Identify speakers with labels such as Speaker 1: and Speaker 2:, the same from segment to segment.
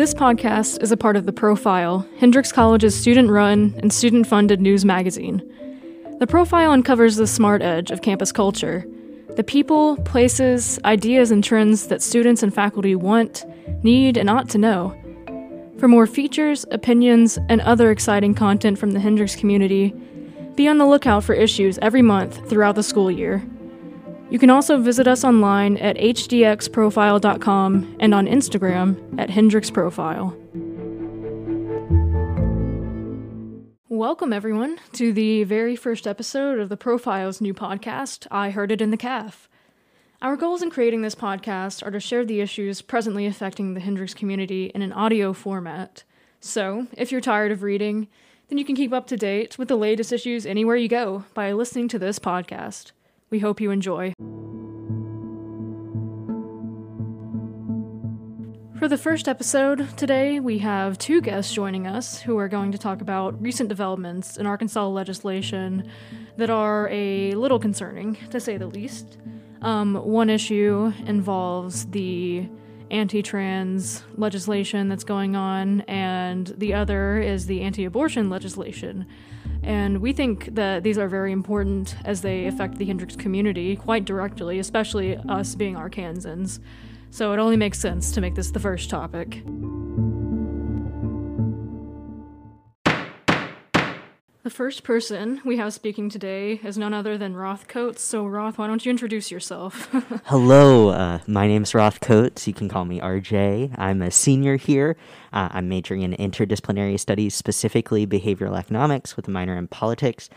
Speaker 1: This podcast is a part of The Profile, Hendrix College's student run and student funded news magazine. The Profile uncovers the smart edge of campus culture the people, places, ideas, and trends that students and faculty want, need, and ought to know. For more features, opinions, and other exciting content from the Hendrix community, be on the lookout for issues every month throughout the school year. You can also visit us online at hdxprofile.com and on Instagram at hendrixprofile. Welcome, everyone, to the very first episode of the Profiles new podcast, I Heard It in the Caf. Our goals in creating this podcast are to share the issues presently affecting the Hendrix community in an audio format. So, if you're tired of reading, then you can keep up to date with the latest issues anywhere you go by listening to this podcast. We hope you enjoy. For the first episode today, we have two guests joining us who are going to talk about recent developments in Arkansas legislation that are a little concerning, to say the least. Um, one issue involves the anti trans legislation that's going on, and the other is the anti abortion legislation. And we think that these are very important as they affect the Hendrix community quite directly, especially us being Arkansans. So it only makes sense to make this the first topic. The first person we have speaking today is none other than Roth Coates. So, Roth, why don't you introduce yourself?
Speaker 2: Hello, uh, my name's Roth Coates. You can call me RJ. I'm a senior here. Uh, I'm majoring in interdisciplinary studies, specifically behavioral economics, with a minor in politics.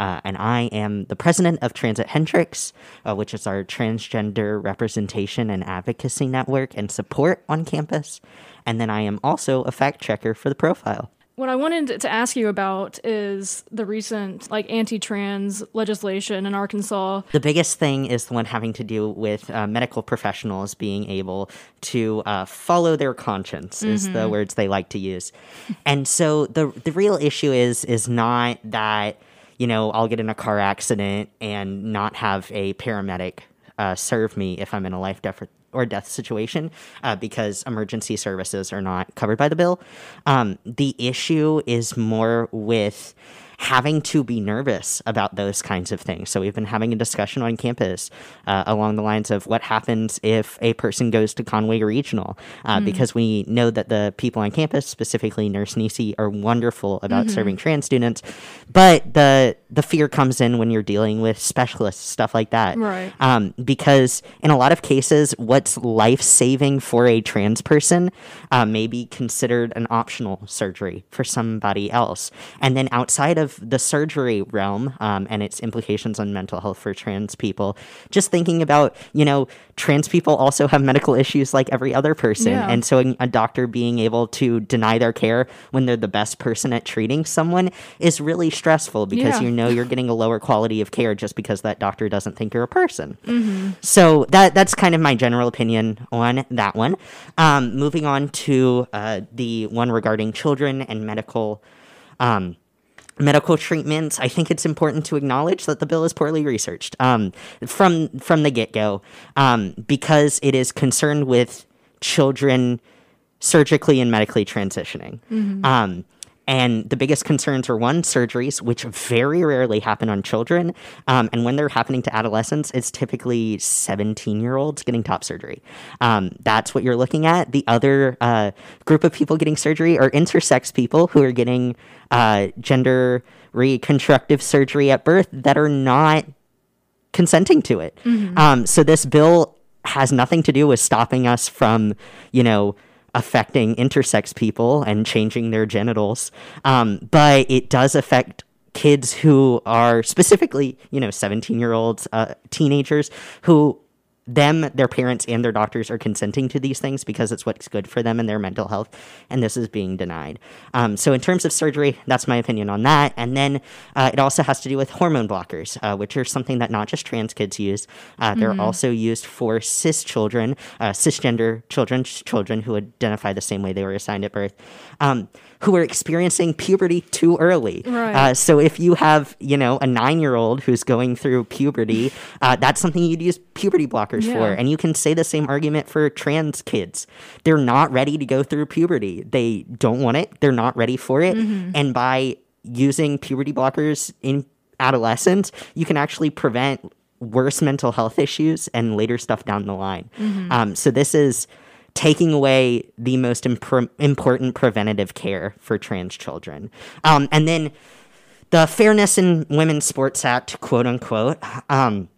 Speaker 2: Uh, and I am the president of Transit Hendrix, uh, which is our transgender representation and advocacy network and support on campus. And then I am also a fact checker for the profile.
Speaker 1: What I wanted to ask you about is the recent like anti-trans legislation in Arkansas.
Speaker 2: The biggest thing is the one having to do with uh, medical professionals being able to uh, follow their conscience mm-hmm. is the mm-hmm. words they like to use. and so the the real issue is is not that you know I'll get in a car accident and not have a paramedic uh, serve me if I'm in a life death or death situation uh, because emergency services are not covered by the bill. Um, the issue is more with having to be nervous about those kinds of things. So we've been having a discussion on campus uh, along the lines of what happens if a person goes to Conway Regional, uh, mm. because we know that the people on campus, specifically Nurse Nisi, are wonderful about mm-hmm. serving trans students, but the the fear comes in when you're dealing with specialists, stuff like that.
Speaker 1: Right.
Speaker 2: Um, because in a lot of cases, what's life saving for a trans person uh, may be considered an optional surgery for somebody else, and then outside of of the surgery realm um, and its implications on mental health for trans people, just thinking about, you know, trans people also have medical issues like every other person. Yeah. And so a doctor being able to deny their care when they're the best person at treating someone is really stressful because yeah. you know you're getting a lower quality of care just because that doctor doesn't think you're a person. Mm-hmm. So that that's kind of my general opinion on that one. Um, moving on to uh, the one regarding children and medical. Um, medical treatments, I think it's important to acknowledge that the bill is poorly researched um, from from the get go um, because it is concerned with children surgically and medically transitioning. Mm-hmm. Um, and the biggest concerns are one, surgeries, which very rarely happen on children. Um, and when they're happening to adolescents, it's typically 17 year olds getting top surgery. Um, that's what you're looking at. The other uh, group of people getting surgery are intersex people who are getting uh, gender reconstructive surgery at birth that are not consenting to it. Mm-hmm. Um, so this bill has nothing to do with stopping us from, you know, affecting intersex people and changing their genitals. Um, but it does affect kids who are specifically, you know, 17 year olds, uh, teenagers who them, their parents, and their doctors are consenting to these things because it's what's good for them and their mental health, and this is being denied. Um, so, in terms of surgery, that's my opinion on that. And then uh, it also has to do with hormone blockers, uh, which are something that not just trans kids use. Uh, they're mm-hmm. also used for cis children, uh, cisgender children, children who identify the same way they were assigned at birth. Um, who are experiencing puberty too early.
Speaker 1: Right.
Speaker 2: Uh, so if you have, you know, a nine year old who's going through puberty, uh, that's something you'd use puberty blockers
Speaker 1: Yeah.
Speaker 2: for. And you can say the same argument for trans kids. They're not ready to go through puberty. They don't want it. They're not ready for it.
Speaker 1: Mm-hmm.
Speaker 2: And by using puberty blockers in adolescence, you can actually prevent worse mental health issues and later stuff down the line.
Speaker 1: Mm-hmm.
Speaker 2: Um, so this is taking away the most impr- important preventative care for trans children. Um, and then the Fairness in Women's Sports Act, quote unquote. Um,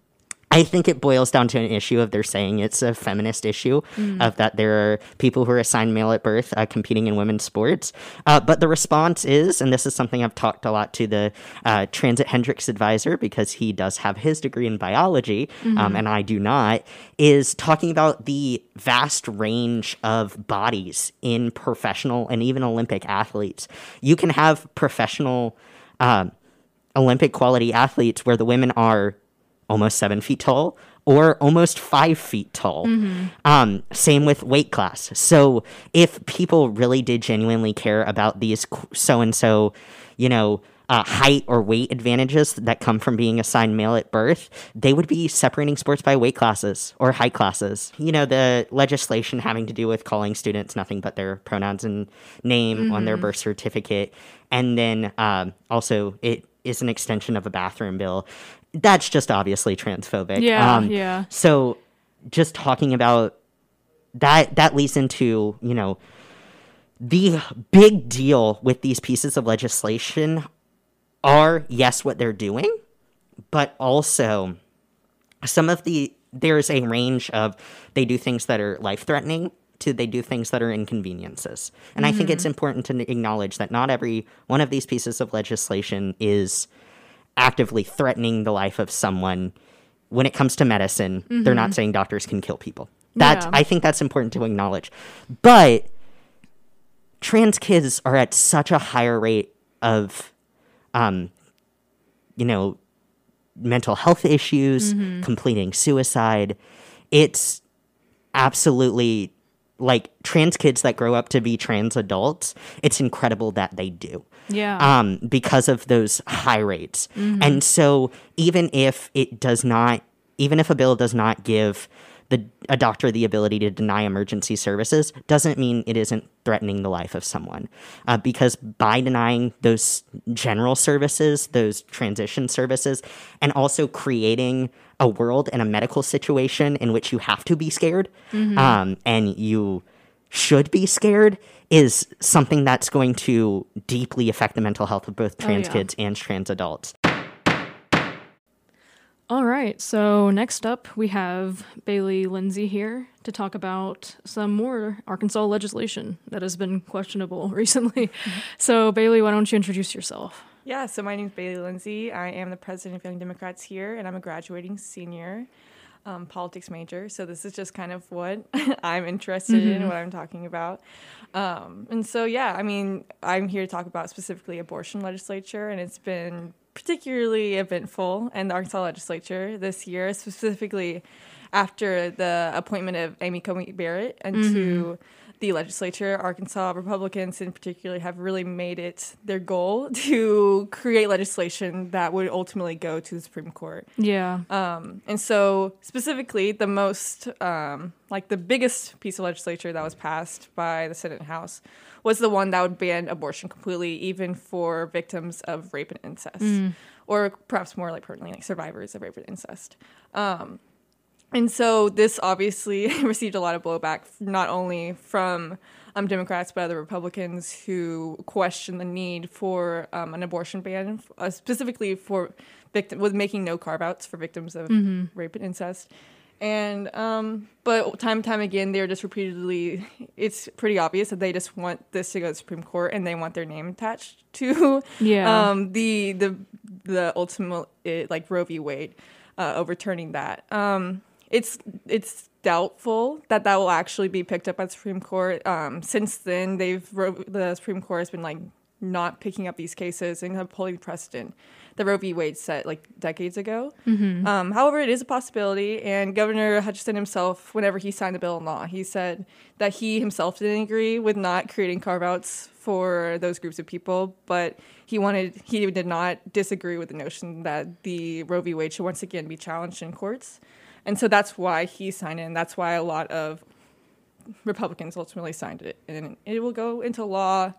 Speaker 2: I think it boils down to an issue of they're saying it's a feminist issue of that there are people who are assigned male at birth uh, competing in women's sports. Uh, but the response is, and this is something I've talked a lot to the uh, Transit Hendrix advisor because he does have his degree in biology um, and I do not, is talking about the vast range of bodies in professional and even Olympic athletes. You can have professional. Um, Olympic quality athletes where the women are almost seven feet tall or almost five feet tall. Um, same with weight class. So if people really did genuinely care about these so and so, you know, uh, height or weight advantages that come from being assigned male at birth, they would be separating sports by weight classes or height classes. You know, the legislation having to do with calling students nothing but their pronouns and name on their birth certificate. And then um, also, it is an extension of a bathroom bill. That's just obviously transphobic.
Speaker 1: Yeah,
Speaker 2: Um,
Speaker 1: yeah.
Speaker 2: So just talking about that, that leads into, you know, the big deal with these pieces of legislation are yes what they're doing but also some of the there's a range of they do things that are life threatening to they do things that are inconveniences and i think it's important to acknowledge that not every one of these pieces of legislation is actively threatening the life of someone when it comes to medicine they're not saying doctors can kill people. That's
Speaker 1: Yeah.
Speaker 2: i think that's important to acknowledge. But trans kids are at such a higher rate of um you know mental health issues completing suicide. It's absolutely like trans kids that grow up to be trans adults it's incredible that they do
Speaker 1: Yeah.
Speaker 2: um, because of those high rates. And so, even if it does not, even if a bill does not give the a doctor the ability to deny emergency services, doesn't mean it isn't threatening the life of someone. Uh, because by denying those general services, those transition services, and also creating a world and a medical situation in which you have to be scared, um, and you should be scared is something that's going to deeply affect the mental health of both trans
Speaker 1: yeah.
Speaker 2: kids and trans adults.
Speaker 1: All right, so next up we have Bailey Lindsay here to talk about some more Arkansas legislation that has been questionable recently. So, Bailey, why don't you introduce yourself?
Speaker 3: Yeah, so my name is Bailey Lindsay. I am the president of Young Democrats here, and I'm a graduating senior um, politics major. So this is just kind of what I'm interested in, what I'm talking about. Um, and so, yeah, I mean, I'm here to talk about specifically abortion legislature, and it's been particularly eventful in the Arkansas legislature this year, specifically after the appointment of Amy Coney Barrett into the legislature. Arkansas Republicans, in particular, have really made it their goal to create legislation that would ultimately go to the Supreme Court.
Speaker 1: Yeah.
Speaker 3: Um, and so, specifically, the most, um, like the biggest piece of legislature that was passed by the Senate and House was the one that would ban abortion completely, even for victims of rape and incest, or perhaps more like pertinently, like survivors of rape and incest. Um, and so this obviously received a lot of blowback, not only from um, Democrats but other Republicans who question the need for um, an abortion ban, uh, specifically for victim with making no carve outs for victims of rape and incest. And um, but time and time again, they're just repeatedly. It's pretty obvious that they just want this to go to the Supreme Court, and they want their name attached to
Speaker 1: Yeah.
Speaker 3: um, the the the ultimate like Roe v. Wade uh, overturning that. Um, it's it's doubtful that that will actually be picked up by the Supreme Court. Um, since then, they've the Supreme Court has been like not picking up these cases and upholding precedent that Roe v. Wade set like decades ago.
Speaker 1: Mm-hmm.
Speaker 3: Um, however, it is a possibility, and Governor Hutchinson himself, whenever he signed the bill in law, he said that he himself didn't agree with not creating carve outs for those groups of people, but he wanted he did not disagree with the notion that the Roe v. Wade should once again be challenged in courts. And so that's why he signed it, and that's why a lot of Republicans ultimately signed it, and it will go into law.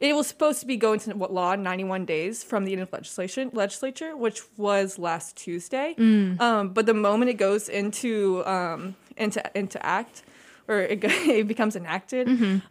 Speaker 3: It was supposed to be going into law 91 days from the end of legislation legislature, which was last Tuesday. Um, but the moment it goes into um, into into act, or it, it becomes enacted,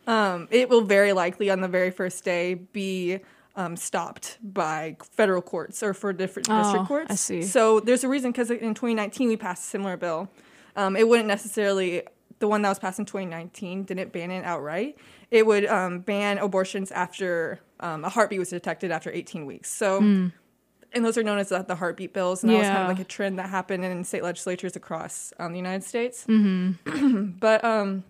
Speaker 3: um, it will very likely on the very first day be um, stopped by federal courts or for different
Speaker 1: Oh,
Speaker 3: district courts.
Speaker 1: I see.
Speaker 3: So there's a reason because in 2019 we passed a similar bill. Um, it wouldn't necessarily the one that was passed in 2019 didn't ban it outright. It would um, ban abortions after um, a heartbeat was detected after 18 weeks. So. And those are known as the, the heartbeat bills, and that was kind of like a trend that happened in state legislatures across um, the United States. but um,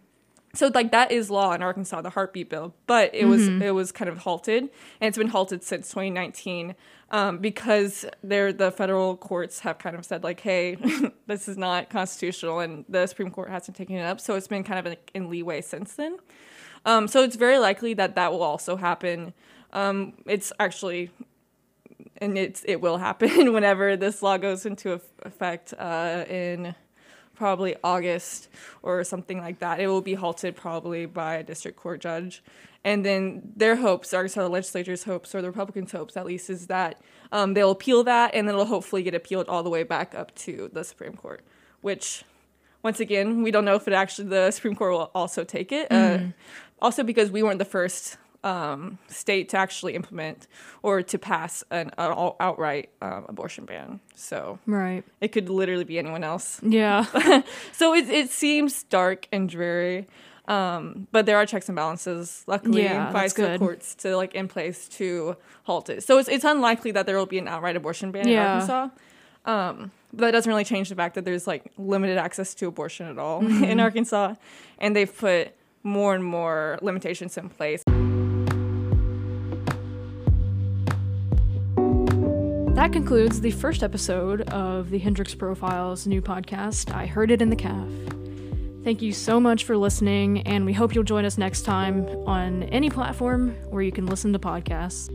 Speaker 3: so like that is law in Arkansas, the heartbeat bill, but it was it was kind of halted, and it's been halted since 2019 um, because there the federal courts have kind of said like, hey, this is not constitutional, and the Supreme Court hasn't taken it up, so it's been kind of in, in leeway since then. Um, so it's very likely that that will also happen. Um, it's actually and it's it will happen whenever this law goes into effect uh, in probably August or something like that. It will be halted probably by a district court judge, and then their hopes, or so the legislature's hopes, or the Republicans' hopes at least, is that um, they'll appeal that, and then it'll hopefully get appealed all the way back up to the Supreme Court, which. Once again, we don't know if it actually the Supreme Court will also take it. Uh, also, because we weren't the first um, state to actually implement or to pass an, an all- outright um, abortion ban. So
Speaker 1: Right.
Speaker 3: it could literally be anyone else.
Speaker 1: Yeah.
Speaker 3: So it, it seems dark and dreary. Um, but there are checks and balances, luckily,
Speaker 1: Yeah,
Speaker 3: by the courts to like in place to halt it. So it's, it's unlikely that there will be an outright abortion ban
Speaker 1: Yeah.
Speaker 3: in Arkansas. Um, but that doesn't really change the fact that there's like limited access to abortion at all
Speaker 1: Mm-hmm.
Speaker 3: in Arkansas, and they've put more and more limitations in place.
Speaker 1: That concludes the first episode of the Hendrix Profiles new podcast, I Heard It in the Caf. Thank you so much for listening, and we hope you'll join us next time on any platform where you can listen to podcasts.